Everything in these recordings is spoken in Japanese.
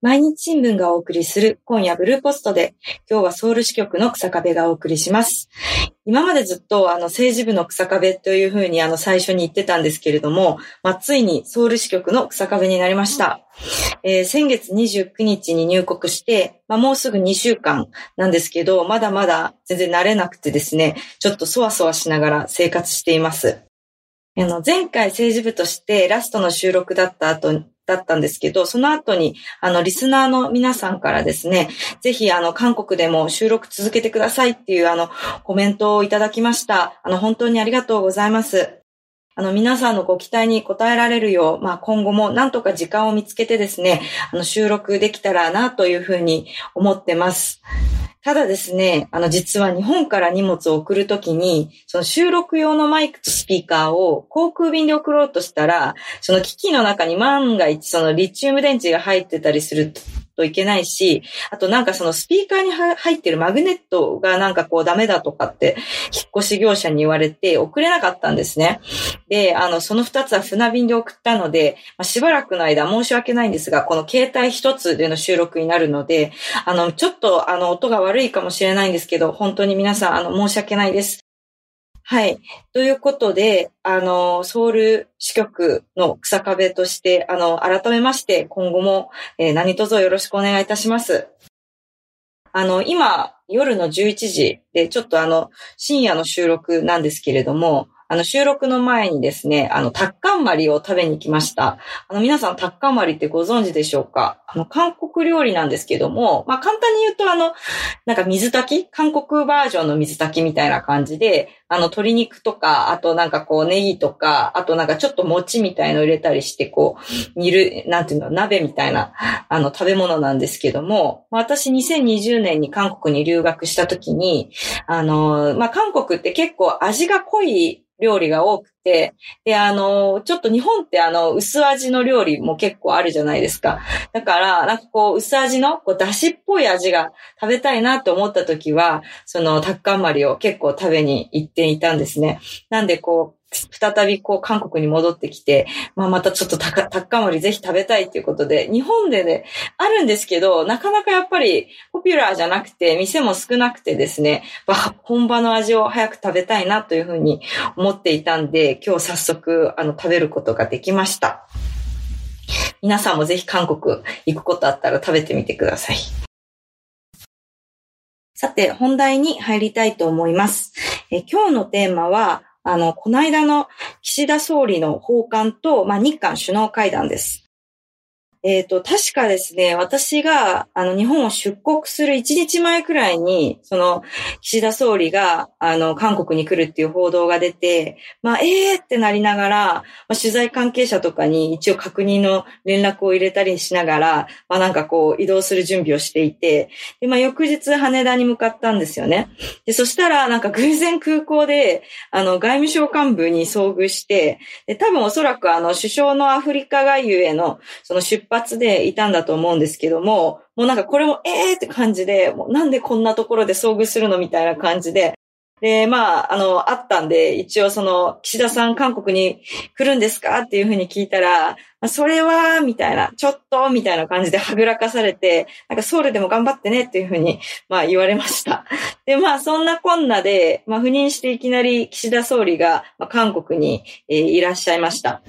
毎日新聞がお送りする今夜ブルーポストで、今日はソウル支局の草壁がお送りします。今までずっとあの政治部の草壁というふうにあの最初に言ってたんですけれども、まあ、ついにソウル支局の草壁になりました。えー、先月29日に入国して、まあ、もうすぐ2週間なんですけど、まだまだ全然慣れなくてですね、ちょっとそわそわしながら生活しています。あの、前回政治部としてラストの収録だった後だったんですけど、その後に、あの、リスナーの皆さんからですね、ぜひ、あの、韓国でも収録続けてくださいっていう、あの、コメントをいただきました。あの、本当にありがとうございます。あの、皆さんのご期待に応えられるよう、まあ、今後もなんとか時間を見つけてですね、あの、収録できたらなというふうに思ってます。ただですね、あの、実は日本から荷物を送るときに、その収録用のマイクとスピーカーを航空便で送ろうとしたら、その機器の中に万が一そのリチウム電池が入ってたりするといけないし、あとなんかそのスピーカーに入ってるマグネットがなんかこうダメだとかって引っ越し業者に言われて送れなかったんですね。で、あの、その二つは船便で送ったので、まあ、しばらくの間申し訳ないんですが、この携帯一つでの収録になるので、あの、ちょっとあの音が悪いかもしれないんですけど、本当に皆さんあの申し訳ないです。はい。ということで、あの、ソウル支局の草壁として、あの、改めまして、今後も、えー、何卒よろしくお願いいたします。あの、今、夜の11時で、ちょっとあの、深夜の収録なんですけれども、あの、収録の前にですね、あの、タッカンマリを食べに来ました。あの、皆さんタッカンマリってご存知でしょうか？あの、韓国料理なんですけども、まあ、簡単に言うとあの、なんか水炊き？韓国バージョンの水炊きみたいな感じで、あの、鶏肉とか、あとなんかこう、ネギとか、あとなんかちょっと餅みたいの入れたりして、こう、煮る、なんていうの、鍋みたいな、あの、食べ物なんですけども、私2020年に韓国に留学した時に、あの、まあ、韓国って結構味が濃い料理が多くて、で、あの、ちょっと日本ってあの、薄味の料理も結構あるじゃないですか。だから、なんかこう、薄味の、こう、だしっぽい味が食べたいなと思った時は、その、タッカンマリを結構食べに行っていたんですね。なんでこう、再びこう韓国に戻ってきて、まあまたちょっとタッカマリぜひ食べたいっていうことで、日本でね、あるんですけど、なかなかやっぱりポピュラーじゃなくて、店も少なくてですね、まあ本場の味を早く食べたいなというふうに思っていたんで、今日早速あの食べることができました。皆さんもぜひ韓国行くことあったら食べてみてください。さて、本題に入りたいと思います。え今日のテーマは、あの、この間の岸田総理の訪韓と、まあ、日韓首脳会談です。えっ、ー、と、確かですね、私が、あの、日本を出国する1日前くらいに、その、岸田総理が、あの、韓国に来るっていう報道が出て、まあ、ええー、ってなりながら、まあ、取材関係者とかに一応確認の連絡を入れたりしながら、まあ、なんかこう、移動する準備をしていて、で、まあ、翌日羽田に向かったんですよね。で、そしたら、なんか偶然空港で、あの、外務省幹部に遭遇して、で、多分おそらくあの、首相のアフリカ外遊への、その出発でいたんだと思うんですけども、もうなんかこれもええー、って感じで、もうなんでこんなところで遭遇するのみたいな感じで、で、まあ、あの、あったんで、一応その、岸田さん韓国に来るんですかっていうふうに聞いたら、それは、みたいな、ちょっと、みたいな感じで はぐらかされて、なんかソウルでも頑張ってねっていうふうに、まあ言われました。で、まあそんなこんなで、まあ赴任していきなり岸田総理が、まあ韓国に、えー、いらっしゃいました。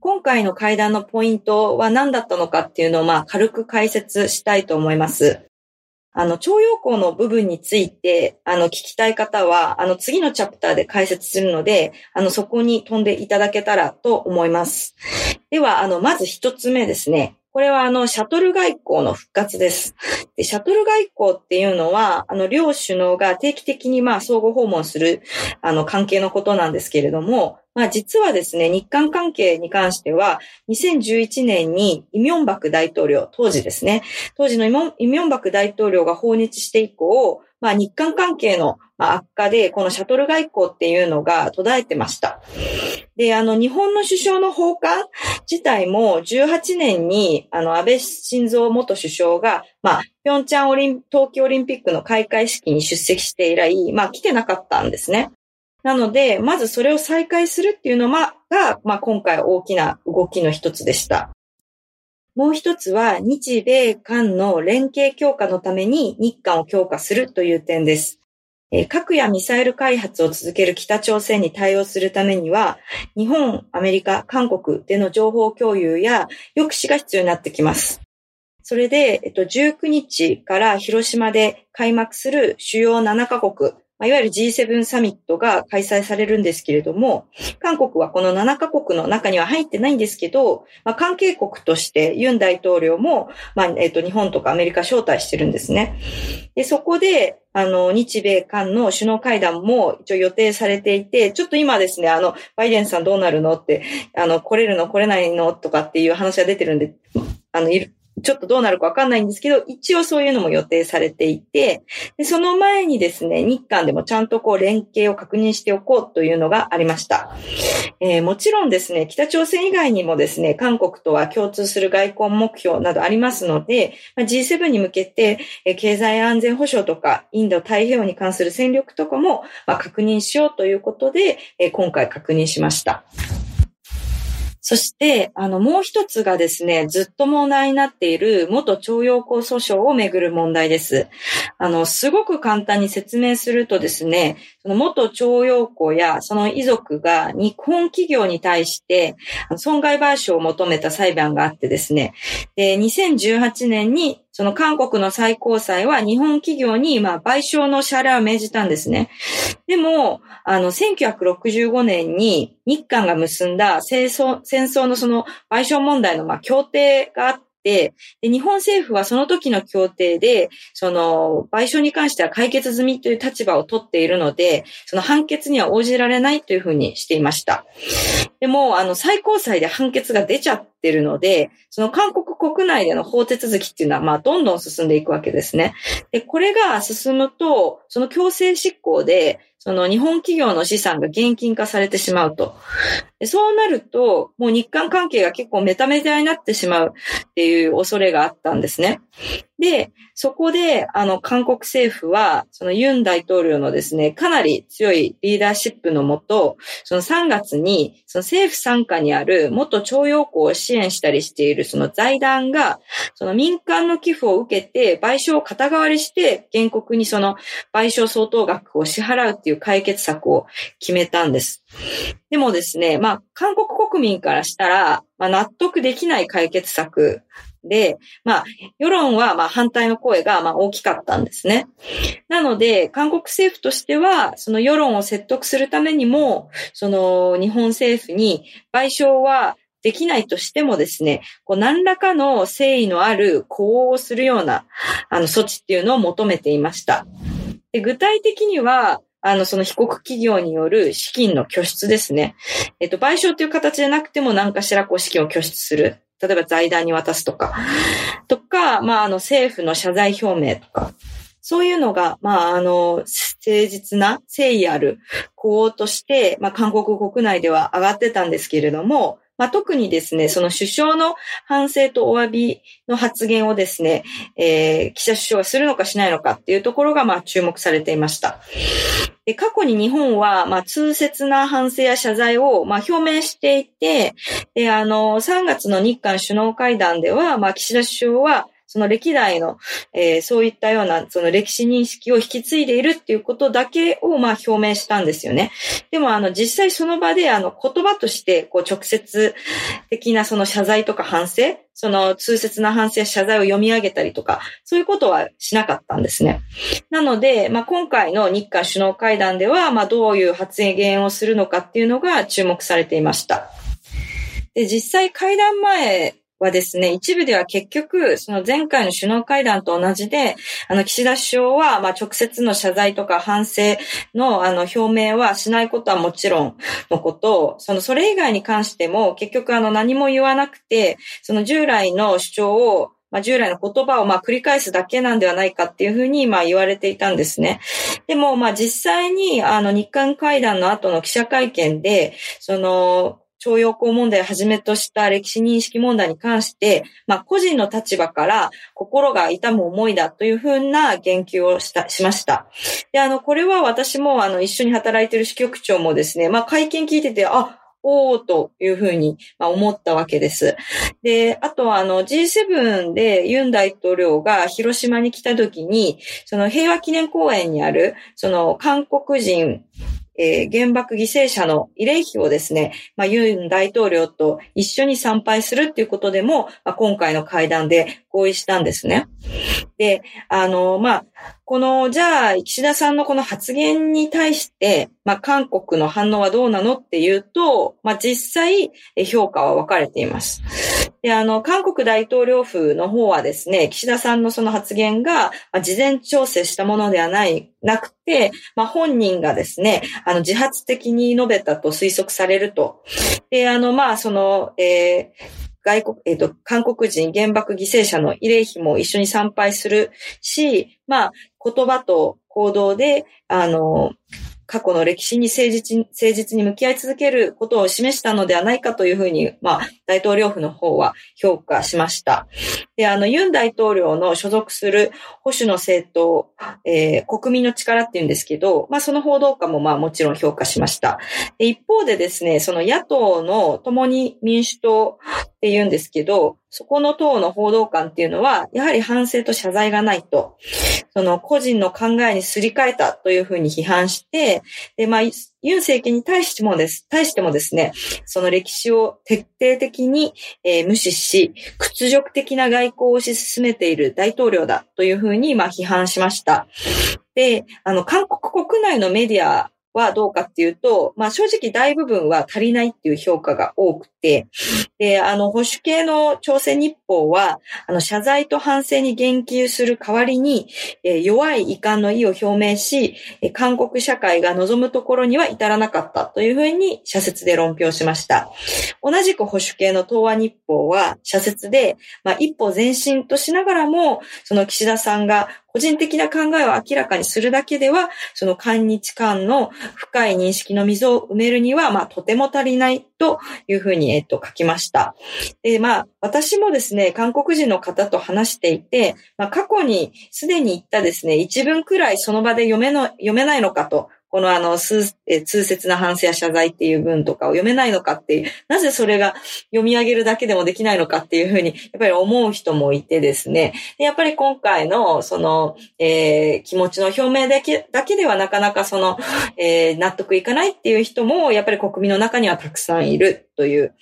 今回の会談のポイントは何だったのかっていうのを、まあ、軽く解説したいと思います。あの、徴用工の部分について、あの、聞きたい方は、あの、次のチャプターで解説するので、あの、そこに飛んでいただけたらと思います。では、あの、まず一つ目ですね。これはあの、シャトル外交の復活です。で、シャトル外交っていうのは、あの、両首脳が定期的にまあ、相互訪問する、あの、関係のことなんですけれども、まあ実はですね、日韓関係に関しては、2011年にイミョンバク大統領、当時ですね、当時のイミョンバク大統領が訪日して以降、まあ日韓関係の悪化で、このシャトル外交っていうのが途絶えてました。で、あの、日本の首相の訪韓自体も18年に、あの、安倍晋三元首相が、まあ、ピョンチャンオリン、冬季オリンピックの開会式に出席して以来、まあ、来てなかったんですね。なので、まずそれを再開するっていうのが、まあ、今回大きな動きの一つでした。もう一つは日米韓の連携強化のために日韓を強化するという点です。核やミサイル開発を続ける北朝鮮に対応するためには、日本、アメリカ、韓国での情報共有や抑止が必要になってきます。それで、えっと、19日から広島で開幕する主要7カ国、いわゆる G7 サミットが開催されるんですけれども、韓国はこの7カ国の中には入ってないんですけど、まあ、関係国としてユン大統領も、まあ、えっ、と、日本とかアメリカ招待してるんですね。で、そこで、あの、日米韓の首脳会談も一応予定されていて、ちょっと今ですね、あの、バイデンさんどうなるのって、あの、来れるの来れないのとかっていう話が出てるんで、あの、いる、ちょっとどうなるかわかんないんですけど、一応そういうのも予定されていて、でその前にですね、日韓でもちゃんとこう連携を確認しておこうというのがありました。えー、もちろんですね、北朝鮮以外にもですね、韓国とは共通する外交目標などありますので、ま、G7 に向けて、え、経済安全保障とか、インド太平洋に関する戦力とかも、ま、確認しようということで、え、今回確認しました。そして、あの、もう一つがですね、ずっと問題になっている元徴用工訴訟をめぐる問題です。あの、すごく簡単に説明するとですね、その元徴用工やその遺族が日本企業に対して損害賠償を求めた裁判があってですね、で、2018年にその韓国の最高裁は日本企業に、まあ、賠償の支払いを命じたんですね。でも、あの、1965年に日韓が結んだ戦争戦争のその賠償問題の、まあ、協定があって、で、日本政府はその時の協定で、その、賠償に関しては解決済みという立場を取っているので、その判決には応じられないというふうにしていました。でも、あの、最高裁で判決が出ちゃってるので、その韓国国内での法手続きっていうのは、まあ、どんどん進んでいくわけですね。で、これが進むと、その強制執行で、その日本企業の資産が現金化されてしまうと。でそうなると、もう日韓関係が結構メタメタになってしまうっていう恐れがあったんですね。で、そこで、あの、韓国政府は、そのユン大統領のですね、かなり強いリーダーシップのもと、その3月に、その政府参加にある元徴用工を支援したりしているその財団が、その民間の寄付を受けて、賠償を肩代わりして、原告にその賠償相当額を支払うっていう解決策を決めたんです。でもですね、まあ、韓国国民からしたら、まあ、納得できない解決策で、まあ、世論はまあ反対の声がまあ大きかったんですね。なので、韓国政府としては、その世論を説得するためにも、その日本政府に賠償はできないとしてもですね、こう何らかの誠意のある呼応をするようなあの措置っていうのを求めていました。で具体的には、あの、その被告企業による資金の拠出ですね。えっと、賠償という形でなくても何かしらこう資金を拠出する。例えば財団に渡すとか、とか、まあ、あの、政府の謝罪表明とか、そういうのが、まあ、あの、誠実な、誠意ある項として、まあ、韓国国内では上がってたんですけれども、まあ、特にですね、その首相の反省とお詫びの発言をですね、えー、岸田首相がするのかしないのかっていうところが、まあ、注目されていました。で過去に日本は、まあ、痛切な反省や謝罪を、まあ、表明していて、で、あの、3月の日韓首脳会談では、まあ、岸田首相は、その歴代の、えー、そういったような、その歴史認識を引き継いでいるっていうことだけを、まあ、表明したんですよね。でも、あの、実際その場で、あの、言葉として、こう、直接的なその謝罪とか反省、その痛切な反省謝罪を読み上げたりとか、そういうことはしなかったんですね。なので、まあ、今回の日韓首脳会談では、まあ、どういう発言をするのかっていうのが注目されていました。で、実際会談前はですね、一部では結局、その前回の首脳会談と同じで、あの、岸田首相は、まあ、直接の謝罪とか反省の、あの、表明はしないことはもちろんのことを、その、それ以外に関しても、結局、あの、何も言わなくて、その従来の主張を、まあ、従来の言葉をまあ繰り返すだけなんではないかっていうふうにまあ言われていたんですね。でもまあ実際にあの日韓会談の後の記者会見で、その徴用工問題をはじめとした歴史認識問題に関して、まあ、個人の立場から心が痛む思いだというふうな言及をした、しました。で、あの、これは私も、あの、一緒に働いている支局長もですね、まあ、会見聞いてて、あ、おおというふうに思ったわけです。で、あとはあの G7 でユン大統領が広島に来た時に、その平和記念公園にある、その韓国人えー、原爆犠牲者の慰霊碑をですね、まあ、ユン大統領と一緒に参拝するっていうことでも、まあ、今回の会談で合意したんですね。で、あの、まあ、この、じゃあ、岸田さんのこの発言に対して、まあ、韓国の反応はどうなのっていうと、まあ、実際、評価は分かれています。で、あの、韓国大統領府の方はですね、岸田さんのその発言が、まあ、事前調整したものではない、なくて、まあ、本人がですね、あの、自発的に述べたと推測されると。で、あの、まあ、その、えー外国、えっ、ー、と、韓国人原爆犠牲者の慰霊碑も一緒に参拝するし、まあ、言葉と行動で、あの、過去の歴史に誠実に、誠実に向き合い続けることを示したのではないかというふうに、まあ、大統領府の方は評価しました。で、あの、ユン大統領の所属する保守の政党、えー、国民の力っていうんですけど、まあ、その報道官もまあ、もちろん評価しました。で一方でですね、その野党の共に民主党って言うんですけど、そこの党の報道官っていうのは、やはり反省と謝罪がないと。その個人の考えにすり替えたというふうに批判して、で、まあ、ユン政権に対してもです、対してもですね、その歴史を徹底的に、えー、無視し、屈辱的な外交を推し進めている大統領だというふうに、まあ、批判しました。で、あの、韓国国内のメディアはどうかっていうと、まあ正直大部分は足りないっていう評価が多くて、で、あの保守系の朝鮮日報は、あの謝罪と反省に言及する代わりに、え弱い遺憾の意を表明し、韓国社会が望むところには至らなかったというふうに社説で論評しました。同じく保守系の東亜日報は社説で、まあ一歩前進としながらも、その岸田さんが個人的な考えを明らかにするだけでは、その韓日間の深い認識の溝を埋めるには、まあ、とても足りないというふうに、えっと、書きました。で、まあ、私もですね、韓国人の方と話していて、まあ、過去にすでに言ったですね、一文くらいその場で読めの、読めないのかとこのあの、通説な反省や謝罪っていう文とかを読めないのかっていう、なぜそれが読み上げるだけでもできないのかっていうふうに、やっぱり思う人もいてですね。でやっぱり今回の、その、えー、気持ちの表明だけだけではなかなかその、えー、納得いかないっていう人も、やっぱり国民の中にはたくさんいるという、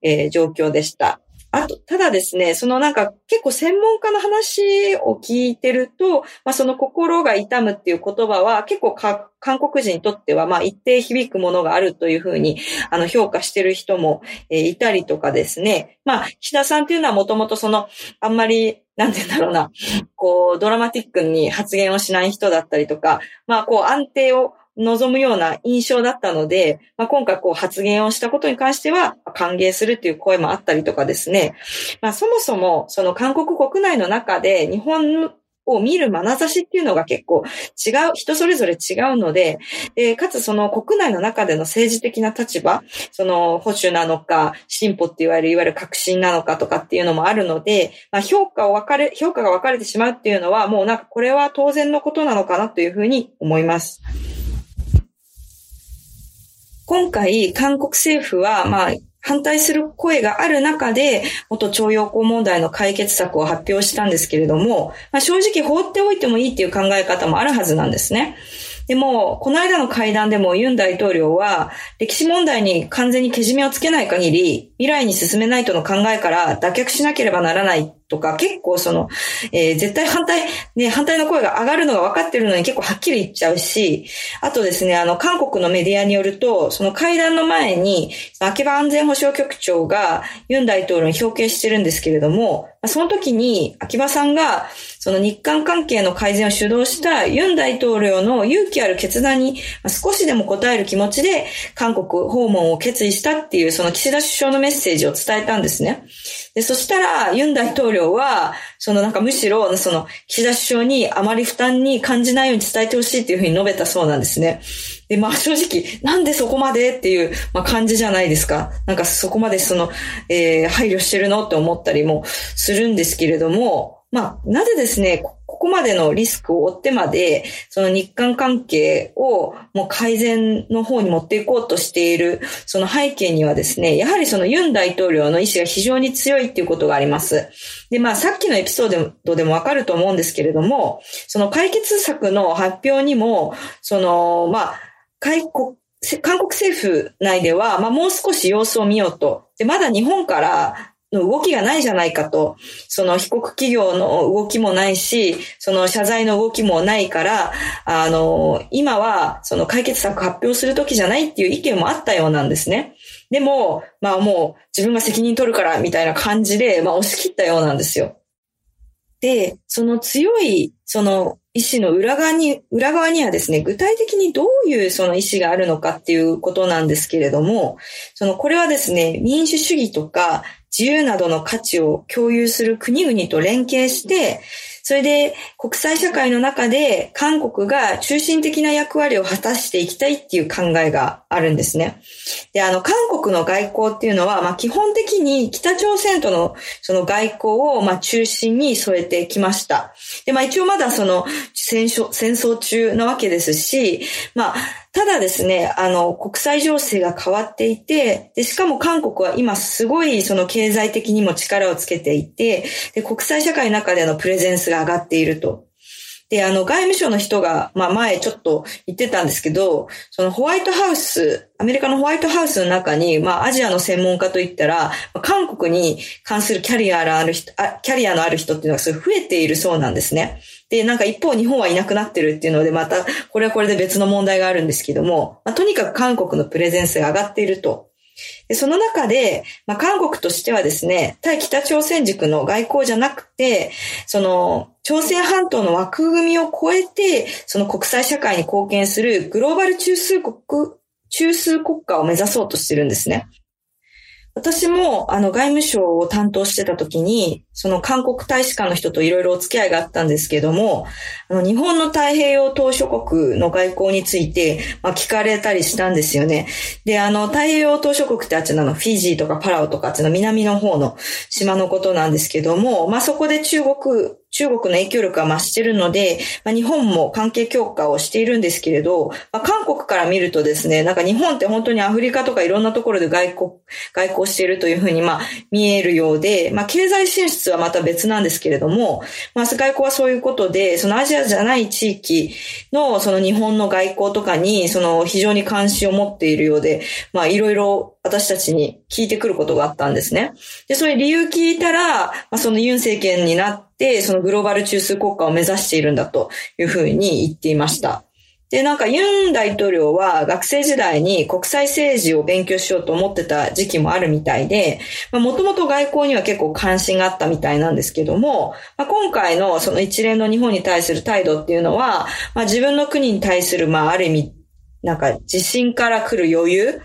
えー、状況でした。あと、ただですね、そのなんか結構専門家の話を聞いてると、まあその心が痛むっていう言葉は結構韓国人にとってはまあ一定響くものがあるというふうにあの評価してる人も、いたりとかですね。まあ岸田さんっていうのはもともとそのあんまりなんて言うんだろうな、こう、ドラマティックに発言をしない人だったりとか、まあ、こう、安定を望むような印象だったので、まあ、今回こう発言をしたことに関しては歓迎するっていう声もあったりとかですね。まあ、そもそもその韓国国内の中で日本を見る眼差しっていうのが結構違う、人それぞれ違うので、でかつその国内の中での政治的な立場、その保守なのか、進歩って言われる、いわゆる革新なのかとかっていうのもあるので、まあ、評価を分かれ、評価が分かれてしまうっていうのは、もうなんかこれは当然のことなのかなというふうに思います。今回、韓国政府は、まあ、反対する声がある中で、元徴用工問題の解決策を発表したんですけれども、まあ、正直放っておいてもいいっていう考え方もあるはずなんですね。でも、この間の会談でもユン大統領は、歴史問題に完全にけじめをつけない限り、未来に進めないとの考えから脱却しなければならないとか、結構その、えー、絶対反対、ね、反対の声が上がるのが分かってるのに結構はっきり言っちゃうし、あとですね、あの、韓国のメディアによると、その会談の前に、秋葉安全保障局長がユン大統領に表敬してるんですけれども、その時に秋葉さんが、その日韓関係の改善を主導したユン大統領の勇気ある決断に少しでも応える気持ちで韓国訪問を決意したっていうその岸田首相のメッセージを伝えたんですね。で、そしたらユン大統領は、そのなんかむしろその岸田首相にあまり負担に感じないように伝えてほしいっていうふうに述べたそうなんですね。で、まあ正直、なんでそこまでっていう、ま、感じじゃないですか。なんかそこまでその、えー、配慮してるのって思ったりもするんですけれども、まあ、なぜですね、ここまでのリスクを負ってまで、その日韓関係をもう改善の方に持っていこうとしている、その背景にはですね、やはりそのユン大統領の意志が非常に強いっていうことがあります。で、まあさっきのエピソードでもわかると思うんですけれども、その解決策の発表にも、その、まあ、韓国政府内では、まあ、もう少し様子を見ようと。で、まだ日本からの動きがないじゃないかと、その被告企業の動きもないし、その謝罪の動きもないから、あの、今はその解決策発表する時じゃないっていう意見もあったようなんですね。でも、まあもう自分が責任取るからみたいな感じで、まあ押し切ったようなんですよ。で、その強い、その意思の裏側に、裏側にはですね、具体的にどういうその意思があるのかっていうことなんですけれども、その、これはですね、民主主義とか自由などの価値を共有する国々と連携して、それで国際社会の中で韓国が中心的な役割を果たしていきたいっていう考えがあるんですね。で、あの、韓国の外交っていうのは、まあ、基本的に北朝鮮とのその外交を、まあ、中心に添えてきました。で、まあ、一応まだその戦争中なわけですし、まあ、ただですね、あの、国際情勢が変わっていて、で、しかも韓国は今すごいその経済的にも力をつけていて、で、国際社会の中でのプレゼンスが上がっていると。で、あの、外務省の人が、まあ前ちょっと言ってたんですけど、そのホワイトハウス、アメリカのホワイトハウスの中に、まあアジアの専門家といったら、韓国に関するキャリアのある人、キャリアのある人っていうのがすごい増えているそうなんですね。で、なんか一方日本はいなくなってるっていうので、また、これはこれで別の問題があるんですけども、まあ、とにかく韓国のプレゼンスが上がっていると。でその中で、まあ、韓国としてはですね、対北朝鮮軸の外交じゃなくて、その、朝鮮半島の枠組みを超えて、その国際社会に貢献するグローバル中枢国、中枢国家を目指そうとしてるんですね。私も、あの、外務省を担当してた時に、その韓国大使館の人といろいろお付き合いがあったんですけども、あの、日本の太平洋島諸国の外交について、まあ、聞かれたりしたんですよね。で、あの、太平洋島諸国ってあっちのフィジーとかパラオとかあっちの南の方の島のことなんですけども、まあ、そこで中国中国の影響力が増しているので、まあ、日本も関係強化をしているんですけれど、まあ、韓国から見るとですね、なんか日本って本当にアフリカとかいろんなところで外交、外交しているというふうにまあ見えるようで、まあ、経済進出はまた別なんですけれども、まあ、外交はそういうことで、そのアジアじゃない地域のその日本の外交とかに、その非常に関心を持っているようで、まあいろいろ私たちに聞いてくることがあったんですね。で、それ理由聞いたら、まあ、そのユン政権になって、そのグローバル中枢国家を目指しているんだというふうに言っていました。で、なんかユン大統領は学生時代に国際政治を勉強しようと思ってた時期もあるみたいで、もともと外交には結構関心があったみたいなんですけども、まあ、今回のその一連の日本に対する態度っていうのは、まあ、自分の国に対する、まあ、ある意味、なんか自信から来る余裕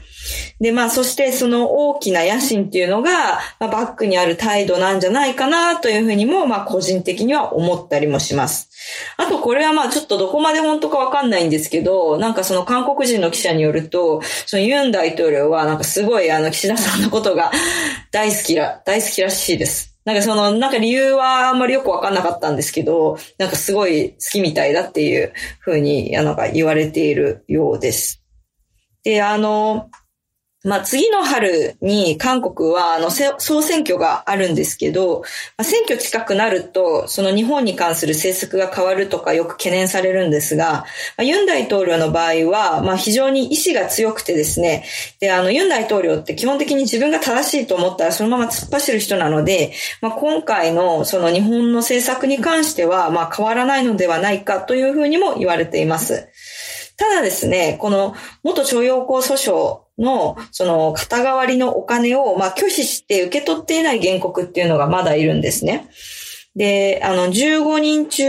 で、まあ、そしてその大きな野心っていうのが、まあ、バックにある態度なんじゃないかなというふうにも、まあ、個人的には思ったりもします。あと、これはまあ、ちょっとどこまで本当かわかんないんですけど、なんかその韓国人の記者によると、そのユン大統領はなんかすごいあの、岸田さんのことが大好きら、大好きらしいです。なんかその、なんか理由はあんまりよくわかんなかったんですけど、なんかすごい好きみたいだっていうふうに、なんか言われているようです。で、あの、まあ、次の春に韓国はあの総選挙があるんですけど、まあ、選挙近くなると、その日本に関する政策が変わるとかよく懸念されるんですが、まあ、ユン大統領の場合は、まあ、非常に意志が強くてですね、で、あの、ユン大統領って基本的に自分が正しいと思ったらそのまま突っ走る人なので、まあ、今回のその日本の政策に関しては、まあ、変わらないのではないかというふうにも言われています。ただですね、この元徴用工訴訟の、その、肩代わりのお金を、まあ、拒否して受け取っていない原告っていうのがまだいるんですね。で、あの、15人中、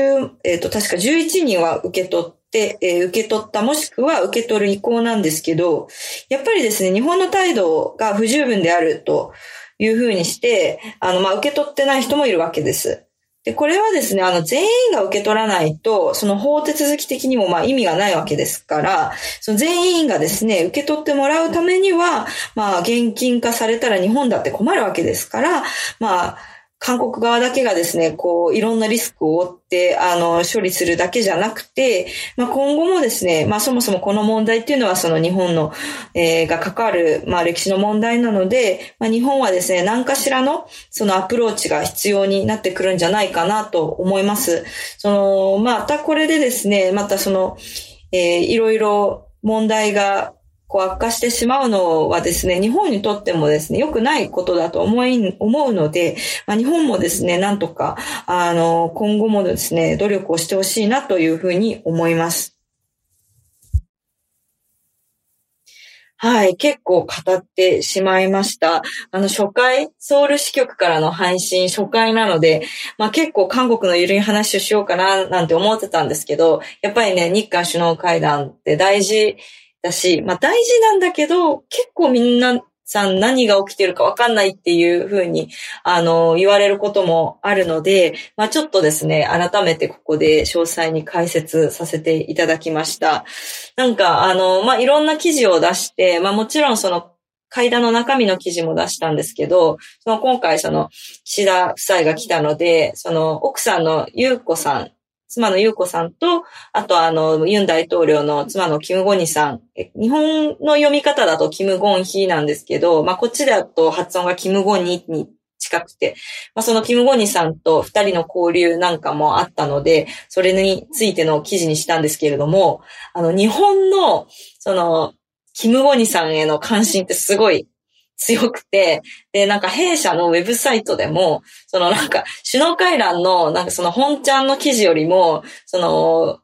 えっ、ー、と、確か11人は受け取って、えー、受け取ったもしくは受け取る意向なんですけど、やっぱりですね、日本の態度が不十分であるというふうにして、あの、まあ、受け取ってない人もいるわけです。で、これはですね、あの、全員が受け取らないと、その法手続き的にもまあ意味がないわけですから、その全員がですね、受け取ってもらうためには、まあ、現金化されたら日本だって困るわけですから、まあ、韓国側だけがですね、こう、いろんなリスクを負って、あの、処理するだけじゃなくて、まあ、今後もですね、まあ、そもそもこの問題っていうのは、その日本の、えー、が関わる、まあ、歴史の問題なので、まあ、日本はですね、何かしらの、そのアプローチが必要になってくるんじゃないかなと思います。その、またこれでですね、またその、えー、いろいろ問題がこう悪化してしまうのはですね、日本にとってもですね、良くないことだと思い、思うので、まあ、日本もですね、なんとか、あの、今後もですね、努力をしてほしいなというふうに思います。はい、結構語ってしまいました。あの、初回、ソウル支局からの配信、初回なので、まあ結構韓国のゆるい話をしようかな、なんて思ってたんですけど、やっぱりね、日韓首脳会談って大事だし、まあ大事なんだけど、結構みんなさん何が起きてるかわかんないっていうふうに、あの、言われることもあるので、まあちょっとですね、改めてここで詳細に解説させていただきました。なんか、あの、まあいろんな記事を出して、まあもちろんその階段の中身の記事も出したんですけど、その今回その岸田夫妻が来たので、その奥さんの優子さん妻の優子さんと、あとあの、ユン大統領の妻のキム・ゴニさん。日本の読み方だとキム・ゴンヒなんですけど、まあ、こっちだと発音がキム・ゴニに近くて、まあ、そのキム・ゴニさんと二人の交流なんかもあったので、それについての記事にしたんですけれども、あの、日本の、その、キム・ゴニさんへの関心ってすごい強くて、で、なんか弊社のウェブサイトでも、そのなんか、首脳会談の、なんかその本ちゃんの記事よりも、その、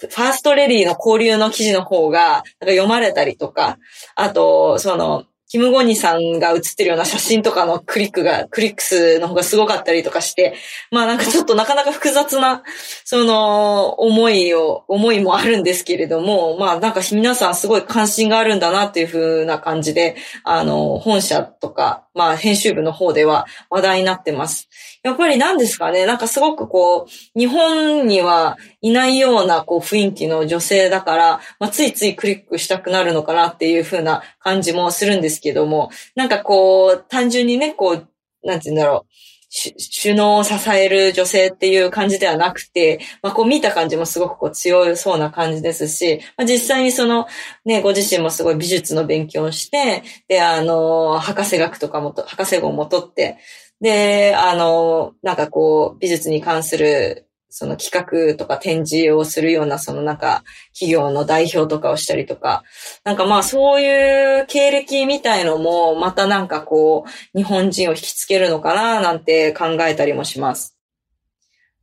ファーストレディの交流の記事の方が、なんか読まれたりとか、あと、その、キム・ゴニさんが写ってるような写真とかのクリックが、クリック数の方がすごかったりとかして、まあなんかちょっとなかなか複雑な、その、思いを、思いもあるんですけれども、まあなんか皆さんすごい関心があるんだなっていうふうな感じで、あの、本社とか、まあ編集部の方では話題になってます。やっぱり何ですかね、なんかすごくこう、日本にはいないようなこう雰囲気の女性だから、まあついついクリックしたくなるのかなっていう風な感じもするんですけども、なんかこう、単純にね、こう、なんて言うんだろう。首脳を支える女性っていう感じではなくて、まあ、こう見た感じもすごくこう強そうな感じですし、まあ、実際にそのね、ご自身もすごい美術の勉強をして、で、あの、博士学とかもと博士号も取って、で、あの、なんかこう、美術に関するその企画とか展示をするような、そのなんか、企業の代表とかをしたりとか、なんかまあそういう経歴みたいのも、またなんかこう、日本人を引きつけるのかな、なんて考えたりもします。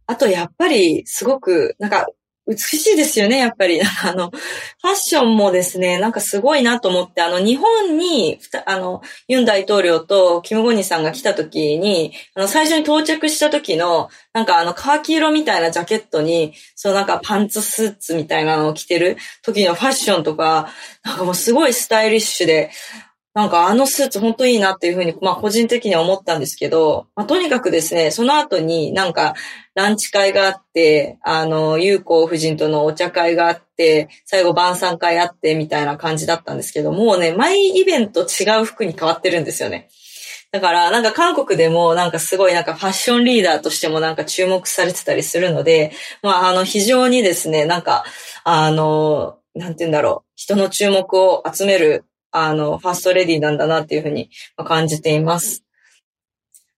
あとやっぱり、すごく、なんか、美しいですよね、やっぱり。あの、ファッションもですね、なんかすごいなと思って、あの、日本に、あの、ユン大統領とキム・ゴニさんが来た時に、あの、最初に到着した時の、なんかあの、カーキ色みたいなジャケットに、そうなんかパンツスーツみたいなのを着てる時のファッションとか、なんかもうすごいスタイリッシュで、なんかあのスーツ本当いいなっていうふうに、まあ個人的には思ったんですけど、まあとにかくですね、その後になんかランチ会があって、あの、有効夫人とのお茶会があって、最後晩餐会あってみたいな感じだったんですけど、もうね、毎イベント違う服に変わってるんですよね。だから、なんか韓国でもなんかすごいなんかファッションリーダーとしてもなんか注目されてたりするので、まああの非常にですね、なんか、あの、なんて言うんだろう、人の注目を集めるあの、ファーストレディなんだなっていうふうに感じています。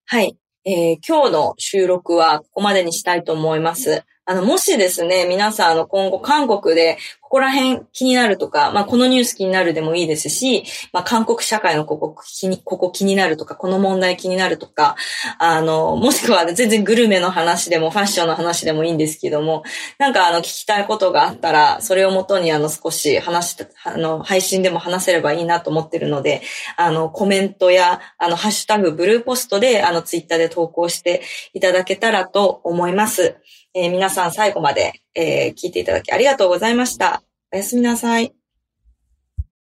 はい。えー、今日の収録はここまでにしたいと思います。あの、もしですね、皆さん、あの、今後、韓国で、ここら辺気になるとか、まあ、このニュース気になるでもいいですし、まあ、韓国社会のここ気に、ここ気になるとか、この問題気になるとか、あの、もしくは全然グルメの話でも、ファッションの話でもいいんですけども、なんか、あの、聞きたいことがあったら、それをもとに、あの、少し話した、あの、配信でも話せればいいなと思ってるので、あの、コメントや、あの、ハッシュタグ、ブルーポストで、あの、ツイッターで投稿していただけたらと思います。えー、皆さん最後まで、えー、聞いていただきありがとうございました。おやすみなさい。